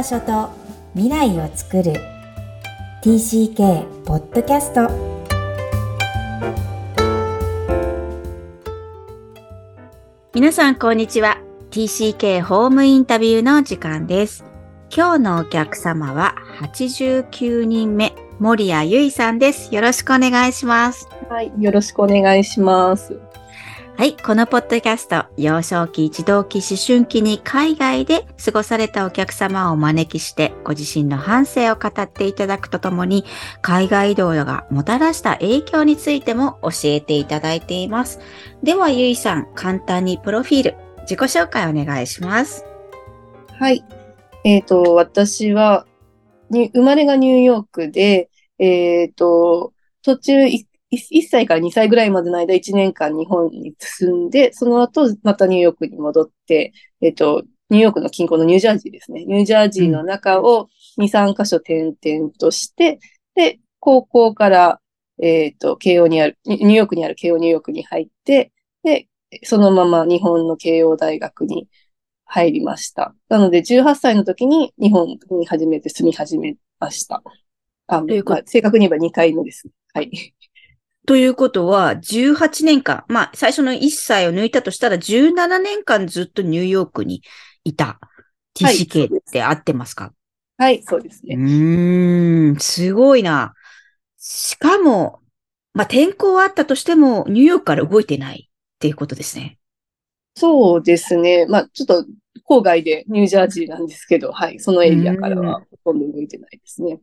場所と未来を作る。TCK ポッドキャスト皆さんこんにちは。TCK ホームインタビューの時間です。今日のお客様は89人目森谷由衣さんです。よろしくお願いします。はいよろしくお願いしますはい。このポッドキャスト、幼少期、児童期、思春期に海外で過ごされたお客様をお招きして、ご自身の反省を語っていただくとともに、海外移動がもたらした影響についても教えていただいています。では、ゆいさん、簡単にプロフィール、自己紹介お願いします。はい。えっ、ー、と、私は、生まれがニューヨークで、えっ、ー、と、途中1 1歳から2歳ぐらいまでの間1年間日本に住んで、その後またニューヨークに戻って、えっ、と、ニューヨークの近郊のニュージャージーですね。ニュージャージーの中を2、3カ所転々として、で、高校から、えっ、と、慶応にある、ニューヨークにある慶応ニューヨークに入って、で、そのまま日本の慶応大学に入りました。なので、18歳の時に日本に初めて住み始めました。あ、まあ、正確に言えば2回目です。はい。ということは、18年間、まあ、最初の1歳を抜いたとしたら、17年間ずっとニューヨークにいた TCK って合ってますか？はい、そうですね。うーん、すごいな。しかも、まあ、天候はあったとしても、ニューヨークから動いてないっていうことですね。そうですね。まあ、ちょっと郊外でニュージャージーなんですけど、はい、そのエリアからはほとんど動いてないですね。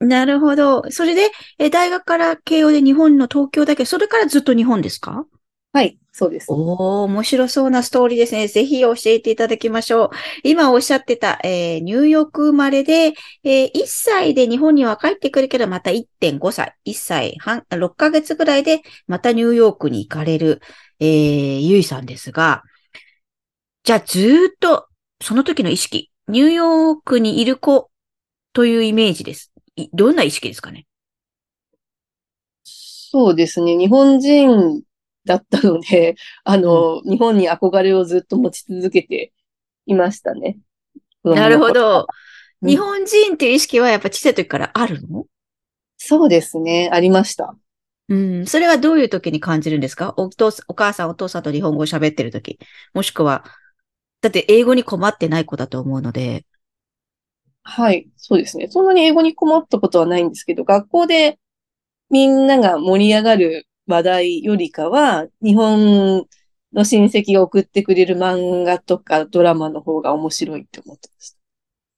なるほど。それで、え大学から慶応で日本の東京だけ、それからずっと日本ですか？はい、そうです。おー、面白そうなストーリーですね。ぜひ教えていただきましょう。今おっしゃってた、えー、ニューヨーク生まれで、えー、1歳で日本には帰ってくるけど、また1.5歳、1歳半、6ヶ月ぐらいで、またニューヨークに行かれる、えー、ゆいさんですが、じゃあずっと、その時の意識、ニューヨークにいる子というイメージです。どんな意識ですかね？そうですね。日本人だったので、あの、うん、日本に憧れをずっと持ち続けていましたね。なるほど。日本人っていう意識はやっぱ小さい時からあるの？そうですね。ありました。うん。それはどういう時に感じるんですか？お父お母さん、お父さんと日本語を喋ってる時。もしくは、だって英語に困ってない子だと思うので。はい、そうですね。そんなに英語に困ったことはないんですけど、学校でみんなが盛り上がる話題よりかは、日本の親戚が送ってくれる漫画とかドラマの方が面白いって思ってました。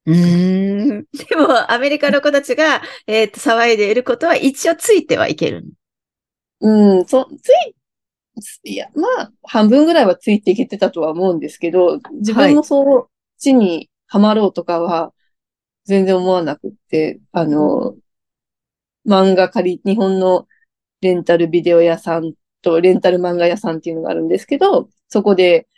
うん。でも、アメリカの子たちが、えっ、と、騒いでいることは一応ついてはいけるうん、そ、つい、いや、まあ、半分ぐらいはついていけてたとは思うんですけど、自分もそう、地にはまろうとかは、全然思わなくって、あの、漫画借り、日本のレンタルビデオ屋さんとレンタル漫画屋さんっていうのがあるんですけど、そこで、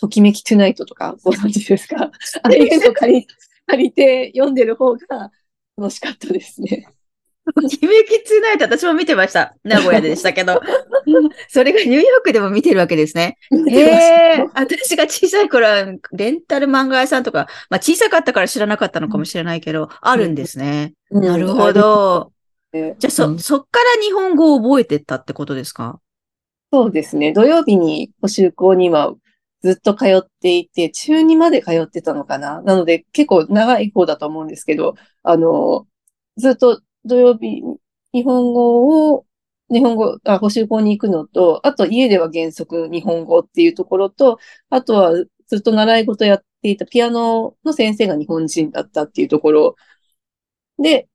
ときめきトゥナイトとかご存知ですか？ああいうの借り、借りて読んでる方が楽しかったですね。ときめきツーナイト、私も見てました。名古屋でしたけど。それがニューヨークでも見てるわけですね。へえー、私が小さい頃は、レンタル漫画屋さんとか、まあ小さかったから知らなかったのかもしれないけど、うん、あるんですね。うん、なるほど。じゃあ、そ、そっから日本語を覚えてったってことですか？そうですね。土曜日に補習校にはずっと通っていて、中2まで通ってたのかな？なので結構長い方だと思うんですけど、あの、ずっと土曜日、日本語を、日本語、あ、補習校に行くのと、あと家では原則日本語っていうところと、あとはずっと習い事やっていたピアノの先生が日本人だったっていうところで、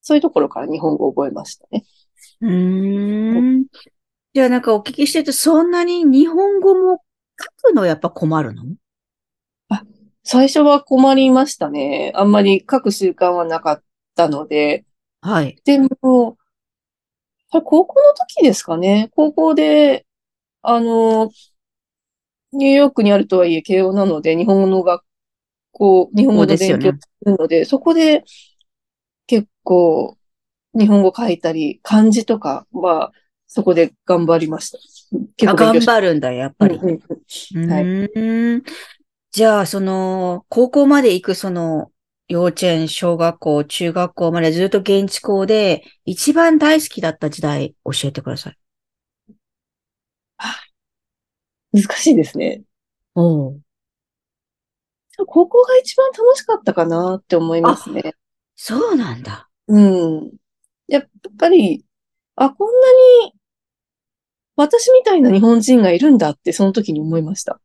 そういうところから日本語を覚えましたね。うーん。じゃあなんかお聞きしてて、そんなに日本語も書くのやっぱ困るの？あ、最初は困りましたね。あんまり書く習慣はなかったので、はい。でも、高校の時ですかね。高校で、あの、ニューヨークにあるとはいえ、慶応なので、日本語の学校、日本語で勉強するので、そこで結構、日本語書いたり、漢字とかは、そこで頑張りました。結構頑張るんだ、やっぱり。じゃあ、その、高校まで行くその、幼稚園、小学校、中学校までずっと現地校で、一番大好きだった時代教えてください。難しいですね。おう高校が一番楽しかったかなって思いますね。そうなんだ。うん。やっぱり、あ、こんなに私みたいな日本人がいるんだってその時に思いました。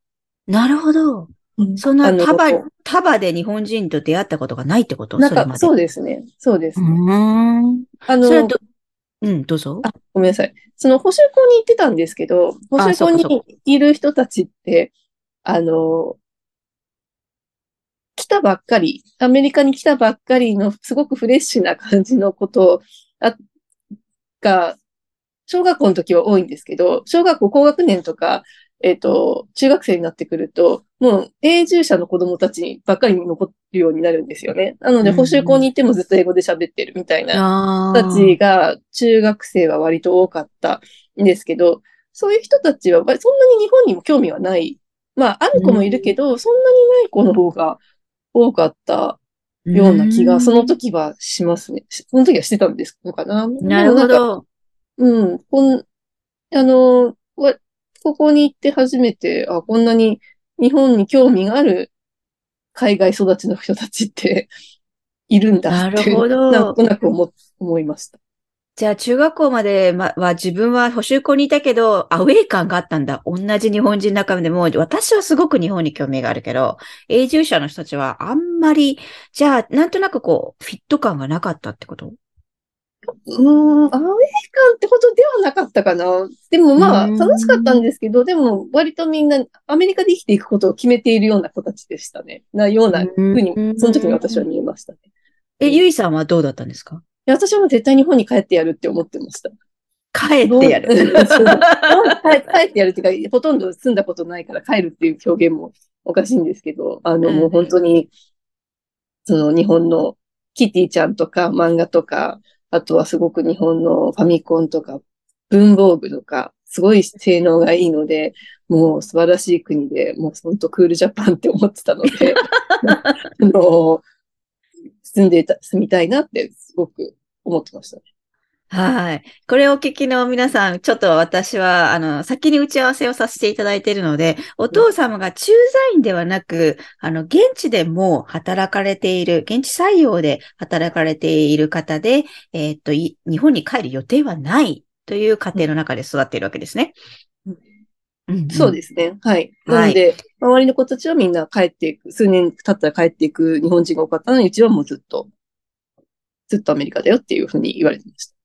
なるほど。うんそんなあの束、束で日本人と出会ったことがないってことなんか、そ。そうですね。そうですうね。ーん。あの、うん、どうぞ。あ、ごめんなさい。その補習校に行ってたんですけど、補習校にいる人たちって、あの、来たばっかり、アメリカに来たばっかりのすごくフレッシュな感じのことあが、小学校の時は多いんですけど、小学校高学年とか、えっと、中学生になってくると、もう永住者の子供たちばっかりに残るようになるんですよね。なので、うん補習校に行ってもずっと英語で喋ってるみたいなあ人たちが中学生は割と多かったんですけど、そういう人たちはわそんなに日本にも興味はない。まあ、ある子もいるけど、そんなにない子の方が多かったような気が、その時はしますね。しその時はしてたんですのかな。なるほ。ど。うん。こん、あの、わここに行って初めて、あ、こんなに日本に興味がある海外育ちの人たちっているんだって。なるほどなんとなく思、思いました。じゃあ、中学校までまは自分は補習校にいたけど、アウェイ感があったんだ。同じ日本人の中でも、私はすごく日本に興味があるけど、永住者の人たちはあんまり、じゃあ、なんとなくこう、フィット感がなかったってこと？うーん、アウェイ感ってことではなかったかな。でもまあ、うん楽しかったんですけど、でも割とみんなアメリカで生きていくことを決めているような子たちでしたね。なようなふうにう、んその時に私は見えましたね。え、ゆいさんはどうだったんですか？いや私はもう絶対日本に帰ってやるって思ってました。帰ってやる。帰帰ってやるっていうか、ほとんど住んだことないから帰るっていう表現もおかしいんですけど、あの、うんもう本当に、その日本のキティちゃんとか漫画とか、あとはすごく日本のファミコンとか、文房具とか、すごい性能がいいので、もう素晴らしい国で、もう本当クールジャパンって思ってたので、あの、住んでいた、住みたいなってすごく思ってましたね。はい。これをお聞きの皆さん、ちょっと私は、あの、先に打ち合わせをさせていただいているので、お父様が駐在員ではなく、あの、現地でも働かれている、現地採用で働かれている方で、えーっと、い日本に帰る予定はないという家庭の中で育っているわけですね。うんうんそうですね。はい。はいなので、周りの子たちはみんな帰っていく、数年経ったら帰っていく日本人が多かったのに、うちはもうずっと、ずっとアメリカだよっていうふうに言われてました。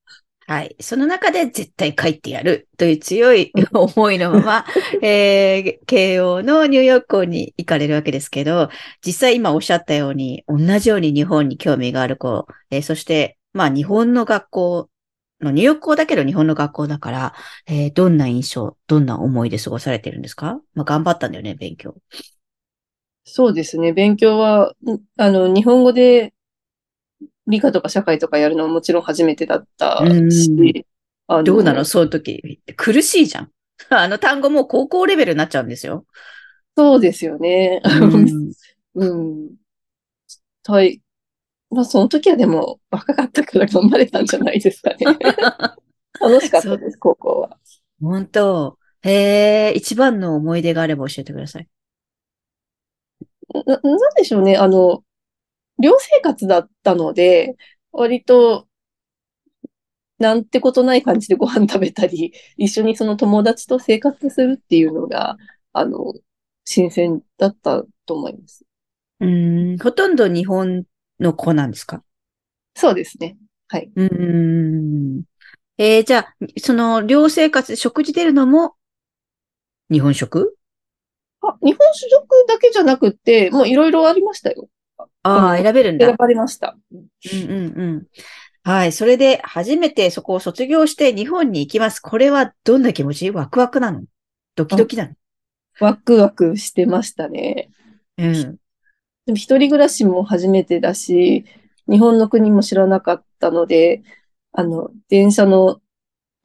はい。その中で絶対帰ってやるという強い 思いのまま、えー、慶応のニューヨーク校に行かれるわけですけど、実際今おっしゃったように、同じように日本に興味がある子、えーそして、まあ日本の学校の、ニューヨーク校だけど日本の学校だから、えーどんな印象、どんな思いで過ごされてるんですか？まあ頑張ったんだよね、勉強。そうですね。勉強は、んあの、日本語で理科とか社会とかやるのももちろん初めてだったうんし、あのどうなの？その時。苦しいじゃん。あの単語もう高校レベルになっちゃうんですよ。そうですよね。うん うん。はい。まあ、その時はでも若かったから頑張れたんじゃないですかね。楽しかったです、高校は。本当。へえ、一番の思い出があれば教えてください。な、なんでしょうね。あの、寮生活だったので、割と、なんてことない感じでご飯食べたり、一緒にその友達と生活するっていうのが、あの、新鮮だったと思います。うーん、ほとんど日本の子なんですか？そうですね。はい。うーん。えー、じゃあ、その寮生活で食事出るのも日本食？あ、日本酒食だけじゃなくって、もういろいろありましたよ。ああ、うん選べるんだ選。ばれました。うんうんうん。はい。それで、初めてそこを卒業して日本に行きます。これはどんな気持ち？ワクワクなの？ドキドキなの？ワクワクしてましたね。うん。でも一人暮らしも初めてだし、日本の国も知らなかったので、あの、電車の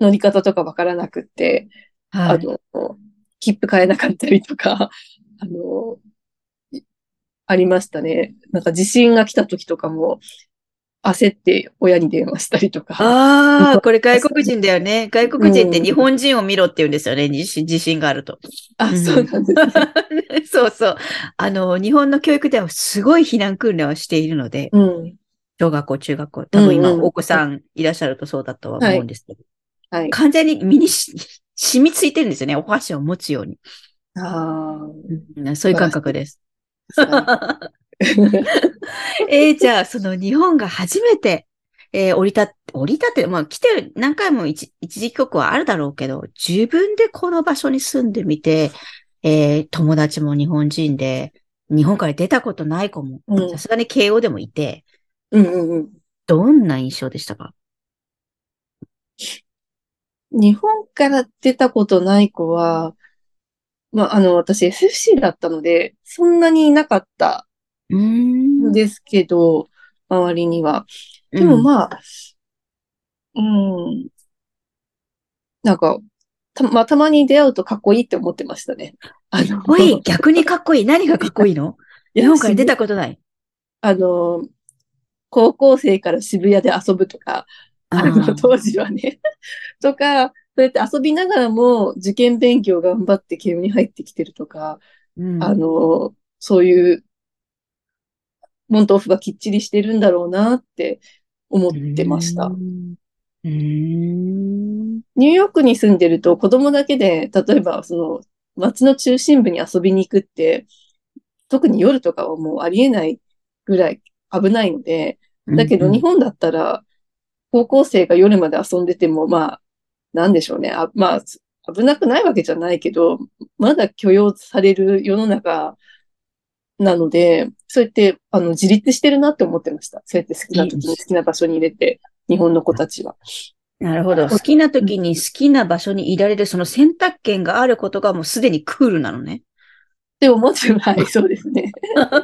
乗り方とかわからなくって、はい。あの、切符買えなかったりとか、あの、ありましたね。なんか地震が来た時とかも、焦って親に電話したりとか。ああ、これ外国人だよね。外国人って日本人を見ろって言うんですよね。地震地震があると。あ、うんそうなんですね。そうそう。あの、日本の教育ではすごい避難訓練をしているので、うん。小学校、中学校、多分今うんうんお子さんいらっしゃるとそうだとは思うんですけど、はい。完全に身にし染みついてるんですよね。お箸を持つように。あうんそういう感覚です。あ。えーじゃあ、その日本が初めて、えー降り立って、降り立って、まあ来てる、何回も一一時帰国はあるだろうけど、自分でこの場所に住んでみて、えー友達も日本人で、日本から出たことない子もう、んさすがに慶応でもいて、うんうんうん。どんな印象でしたか？日本から出たことない子は、まあ、あの、私 SFC だったので、そんなにいなかったんんですけど、周りには。でもまあ、うん、なんか、た、まあ、たまに出会うとかっこいいって思ってましたね。あの、かっこいい？逆にかっこいい？何がかっこいいの？日本から出たことない？あの、高校生から渋谷で遊ぶとか、ああの、ー当時はね。とか、そうやって遊びながらも受験勉強頑張って慶応に入ってきてるとか、うん。あの、そういう、モントオフがきっちりしてるんだろうなって思ってました。ニューヨークに住んでると子供だけで、例えばその街の中心部に遊びに行くって、特に夜とかはもうありえないぐらい危ないので、だけど日本だったら、高校生が夜まで遊んでても、まあ、なんでしょうね。あまあ、危なくないわけじゃないけど、まだ許容される世の中なので、そうやって、あの、自立してるなって思ってました。そうやって好きな時に好きな場所に入れて、日本の子たちは。なるほど。好きな時に好きな場所にいられるその選択権があることがもうすでにクールなのね。って思って、はい、そうですね。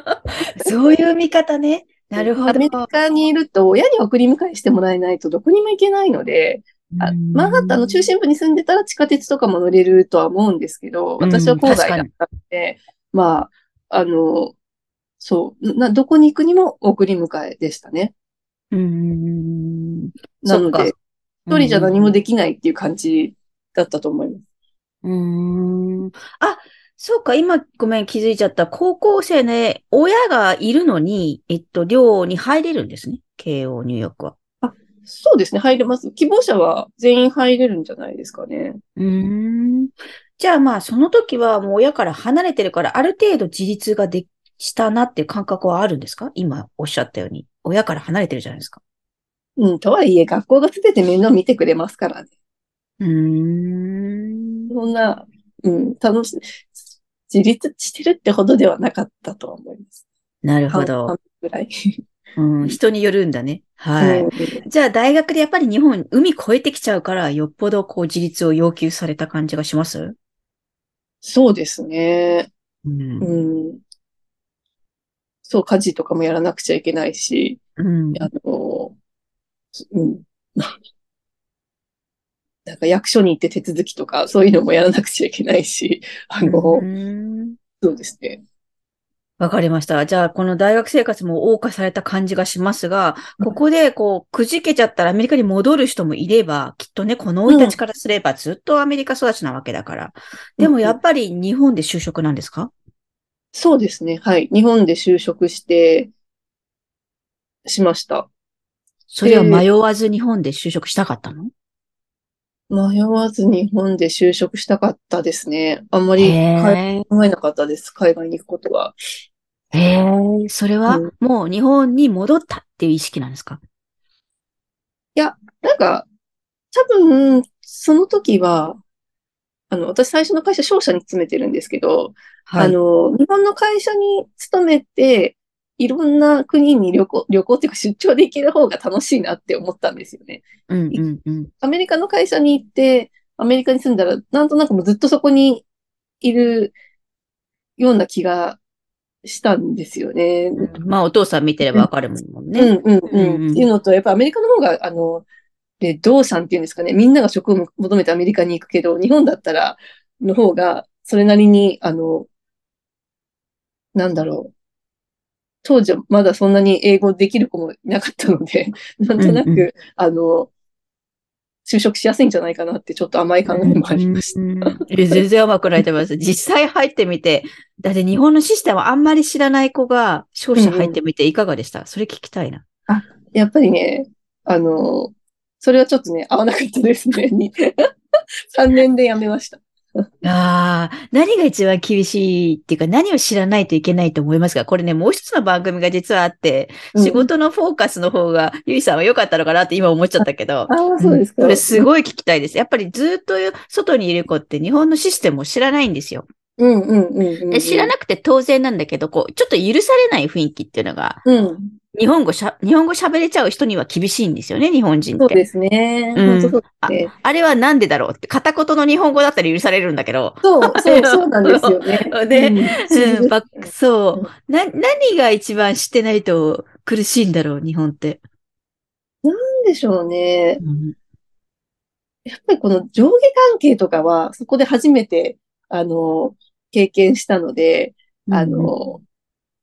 そういう見方ね。なるほど。アメリカにいると、親に送り迎えしてもらえないとどこにも行けないので、あマンハッタンの中心部に住んでたら地下鉄とかも乗れるとは思うんですけど、私は郊外だったので、まあ、あの、そうな、どこに行くにも送り迎えでしたね。うん。なので、一人じゃ何もできないっていう感じだったと思います。うん。あ、そうか、今ごめん気づいちゃった。高校生ね、親がいるのに、えっと、寮に入れるんですね。慶応、ニューヨークは。そうですね、入れます。希望者は全員入れるんじゃないですかね。うん。じゃあまあ、その時はもう親から離れてるから、ある程度自立がでしたなっていう感覚はあるんですか？今おっしゃったように。親から離れてるじゃないですか。うん、とはいえ、学校が全て面倒見てくれますからね。うーん。そんな、うん、楽しい。自立してるってほどではなかったとは思います。なるほ半ど半。ぐらい。うん、人によるんだね。はい。うんじゃあ大学でやっぱり日本、海越えてきちゃうから、よっぽどこう自立を要求された感じがします？そうですね。うん。うん。そう、家事とかもやらなくちゃいけないし、うん。あの、うん。なんか役所に行って手続きとか、そういうのもやらなくちゃいけないし、あの、うんそうですね。わかりました。じゃあ、この大学生活も謳歌された感じがしますが、ここで、こう、くじけちゃったらアメリカに戻る人もいれば、きっとね、この生い立ちからすればずっとアメリカ育ちなわけだから。でも、やっぱり日本で就職なんですか？そうですね。はい。日本で就職して、しました。それは迷わず日本で就職したかったの？迷わず日本で就職したかったですね。あんまりへ考えなかったです。海外に行くことは。え。へえ。それはうんもう日本に戻ったっていう意識なんですか？なんか、多分、その時は、あの、私最初の会社商社に勤めてるんですけど、はい。あの、日本の会社に勤めて、いろんな国に旅行、旅行っていうか出張で行ける方が楽しいなって思ったんですよね。うんうんうん。アメリカの会社に行って、アメリカに住んだら、なんとなくもうずっとそこにいるような気がしたんですよね。まあ、お父さん見てればわかるもんね。うんうんううんん。っていうのと、やっぱアメリカの方が、あの、で、同産っていうんですかね、みんなが職を求めてアメリカに行くけど、日本だったら、の方が、それなりに、あの、なんだろう。当時はまだそんなに英語できる子もいなかったので、なんとなく、うんうあの、就職しやすいんじゃないかなってちょっと甘い考えもありました。うんえ全然甘くないと思います。実際入ってみて、だって日本のシステムあんまり知らない子が商社入ってみていかがでした、それ聞きたいな。やっぱりね、あの、それはちょっとね、合わなかったですね。に 3年で辞めました。ああ、何が一番厳しいっていうか何を知らないといけないと思いますか？これね、もう一つの番組が実はあって、仕事のフォーカスの方が、ゆいさんは良かったのかなって今思っちゃったけど。ああ、そうですか。これすごい聞きたいです。やっぱりずっと外にいる子って日本のシステムを知らないんですよ。うんうんうん知らなくて当然なんだけど、こう、ちょっと許されない雰囲気っていうのが、うん。日本語しゃ、日本語喋れちゃう人には厳しいんですよね、日本人って。そうですね。うんうあ。あれはなんでだろうって、片言の日本語だったら許されるんだけど。そう、そう、そうなんですよね。で そう。な、何が一番知ってないと苦しいんだろう、日本って。なんでしょうね。うんやっぱりこの上下関係とかは、そこで初めて、あの、経験したので、あの、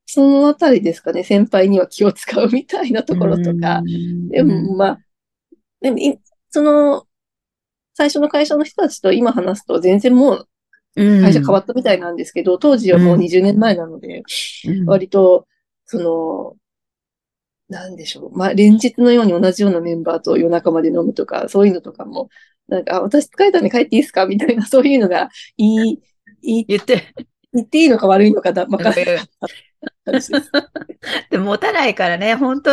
そのあたりですかね、先輩には気を使うみたいなところとか。、うんでも、まあ、でもい、その、最初の会社の人たちと今話すと全然もううん。会社変わったみたいなんですけど、当時はもううん。20年前なので、うん。割と、その、なんでしょう。まあ、連日のように同じようなメンバーと夜中まで飲むとか、そういうのとかも、なんか、あ私疲れたんで帰っていいですか？みたいな、そういうのが、いい、言って、言っていいのか悪いのかだ、わからない話です。でも持たないからね、本当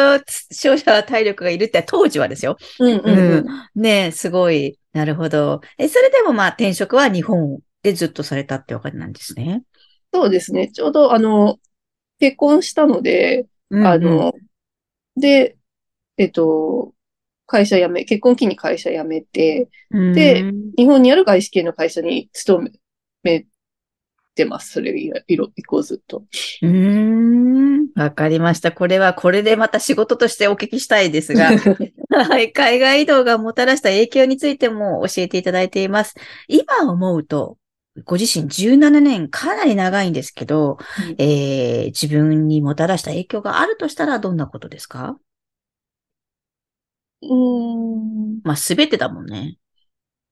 勝者は体力がいるって当時はですよ。うんうんうん。ねえ、すごい。なるほど。え、それでもまあ転職は日本でずっとされたってわけなんですね。そうですね。ちょうど、あの、結婚したので、あの、で、えっと、会社辞め、結婚期に会社辞めて、うん、でうん日本にある外資系の会社に勤めてます。それ以来、以降ずっと。うーん。わかりました。これは、これでまた仕事としてお聞きしたいですが、はい。海外移動がもたらした影響についても教えていただいています。今思うと、ご自身17年かなり長いんですけど、うんえー自分にもたらした影響があるとしたらどんなことですか？うーんまあ、すべてだもんね。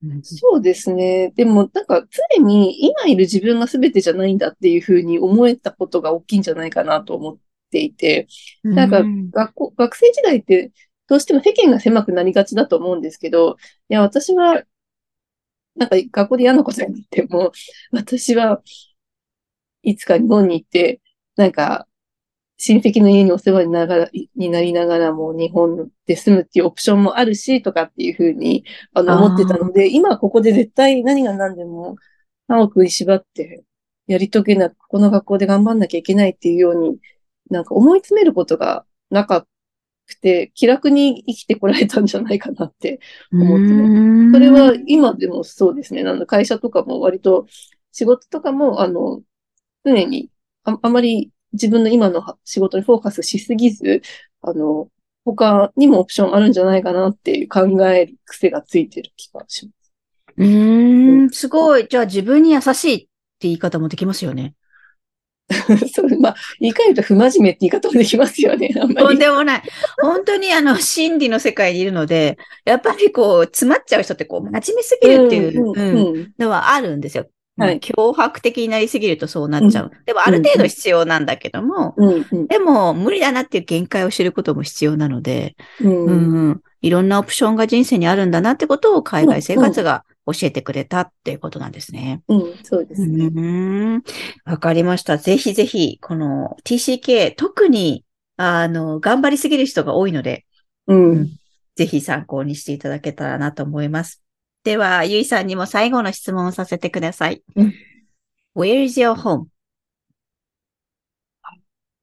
うん。そうですね。でも、なんか常に今いる自分が全てじゃないんだっていうふうに思えたことが大きいんじゃないかなと思っていて、なんかうん学校、学生時代ってどうしても世間が狭くなりがちだと思うんですけど、いや、私は、なんか学校で嫌なことになっても、私はいつか日本に行って、なんか、親戚の家にお世話にながら、になりながらも日本で住むっていうオプションもあるし、とかっていうふうに、あの、思ってたので、今はここで絶対何が何でも、歯を食いしばって、やり遂げな、ここの学校で頑張んなきゃいけないっていうように、なんか思い詰めることがなかくて、気楽に生きてこられたんじゃないかなって 思ってますそれは今でもそうですね。なんだ会社とかも割と仕事とかも、あの、常にああまり自分の今のは仕事にフォーカスしすぎず、あの、他にもオプションあるんじゃないかなっていう考える癖がついてる気がしまうーん、すごい。じゃあ自分に優しいって言い方もできますよね。す。そう、まあ、言い換えると不真面目って言い方もできますよね。あんまとんり。でもない。本当にあの、心理の世界にいるので、やっぱりこう、詰まっちゃう人ってこう、真面目すぎるっていう、のはあるんですよ。はい脅迫的になりすぎるとそうなっちゃう。でもある程度必要なんだけども、うんうんでも無理だなっていう限界を知ることも必要なので、うんうんうんいろんなオプションが人生にあるんだなってことを海外生活が教えてくれたっていうことなんですね。うん、そうですね。うん。わかりました。ぜひぜひ、この TCK、特に、あの、頑張りすぎる人が多いので、うん。ぜひ参考にしていただけたらなと思います。では、ゆいさんにも最後の質問をさせてください。うん Where is your home?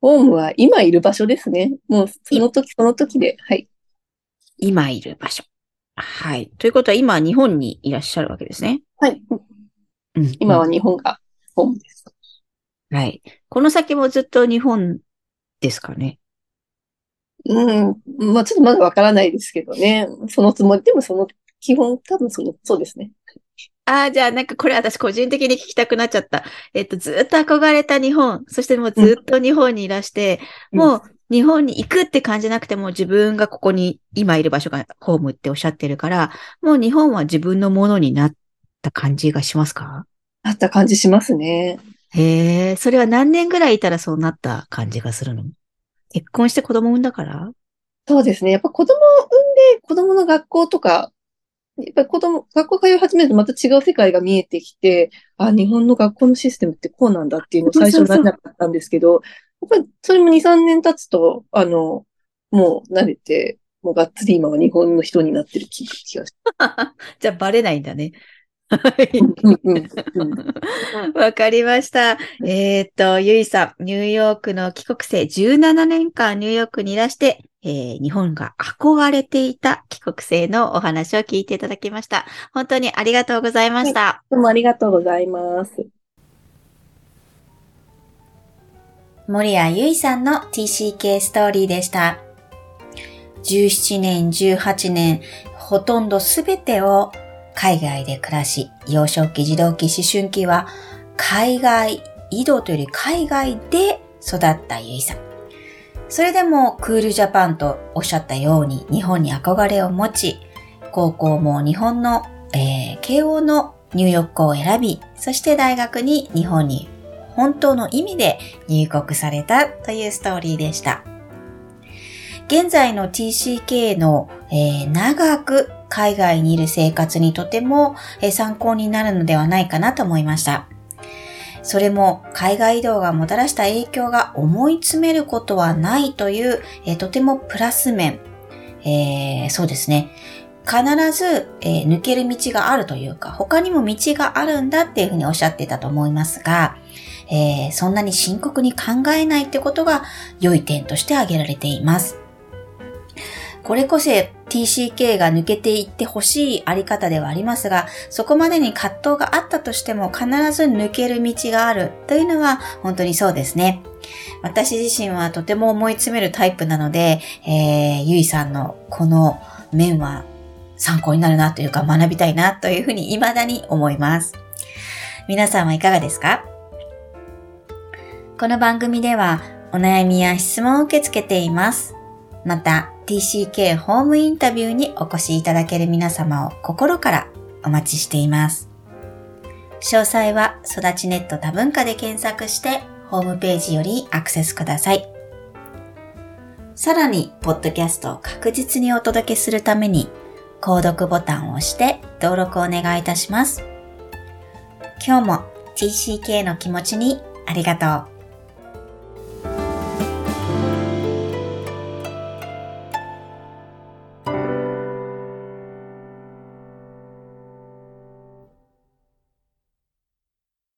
ホームは今いる場所ですね。もうその時その時で、はい。今いる場所。はい。ということは、今、日本にいらっしゃるわけですね。はい。うん今は日本がホームです。はい。この先もずっと日本ですかね？うん。まあちょっとまだわからないですけどね。そのつもり。でもその、基本多分その、そうですね。ああ、じゃあなんかこれ私個人的に聞きたくなっちゃった。えっと、ずっと憧れた日本、そしてもうずっと日本にいらして、うんもう日本に行くって感じなくても自分がここに今いる場所がホームっておっしゃってるから、もう日本は自分のものになった感じがしますか？あった感じしますね。へえ、それは何年ぐらいいたらそうなった感じがするの？結婚して子供産んだから？そうですね。やっぱ子供を産んで、子供の学校とか、やっぱり子供、学校通い始めるとまた違う世界が見えてきて、あ、日本の学校のシステムってこうなんだっていうのを最初なれなかったんですけど、やっぱりそれも2、3年経つと、あの、もう慣れて、もうがっつり今は日本の人になってる気気がし じゃあバレないんだね。わかりました。えっ、と、ゆいさん、ニューヨークの帰国生、17年間ニューヨークにいらして、えー日本が憧れていた帰国生のお話を聞いていただきました。本当にありがとうございました。どうもありがとうございます。森谷ゆいさんの TCK ストーリーでした。17年、18年、ほとんどすべてを海外で暮らし、幼少期、児童期、思春期は海外移動というより海外で育ったゆいさん。それでもクールジャパンとおっしゃったように日本に憧れを持ち、高校も日本の、えー慶応の入浴校を選び、そして大学に日本に本当の意味で入国されたというストーリーでした。現在の TCK の、えー長く海外にいる生活にとても、参考になるのではないかなと思いました。それも海外移動がもたらした影響が思い詰めることはないという、えとてもプラス面、えーそうですね。必ず、えー抜ける道があるというか、他にも道があるんだっていうふうにおっしゃってたと思いますが、えーそんなに深刻に考えないってことが良い点として挙げられています。これこそ TCK が抜けていってほしいあり方ではありますが、そこまでに葛藤があったとしても必ず抜ける道があるというのは本当にそうですね。私自身はとても思い詰めるタイプなので、えー、ゆいさんのこの面は参考になるなというか学びたいなというふうに未だに思います。皆さんはいかがですか？この番組ではお悩みや質問を受け付けています。また TCK ホームインタビューにお越しいただける皆様を心からお待ちしています。詳細は育ちネット多文化で検索してホームページよりアクセスください。さらに、ポッドキャストを確実にお届けするために、購読ボタンを押して登録をお願いいたします。今日も TCK の気持ちにありがとう。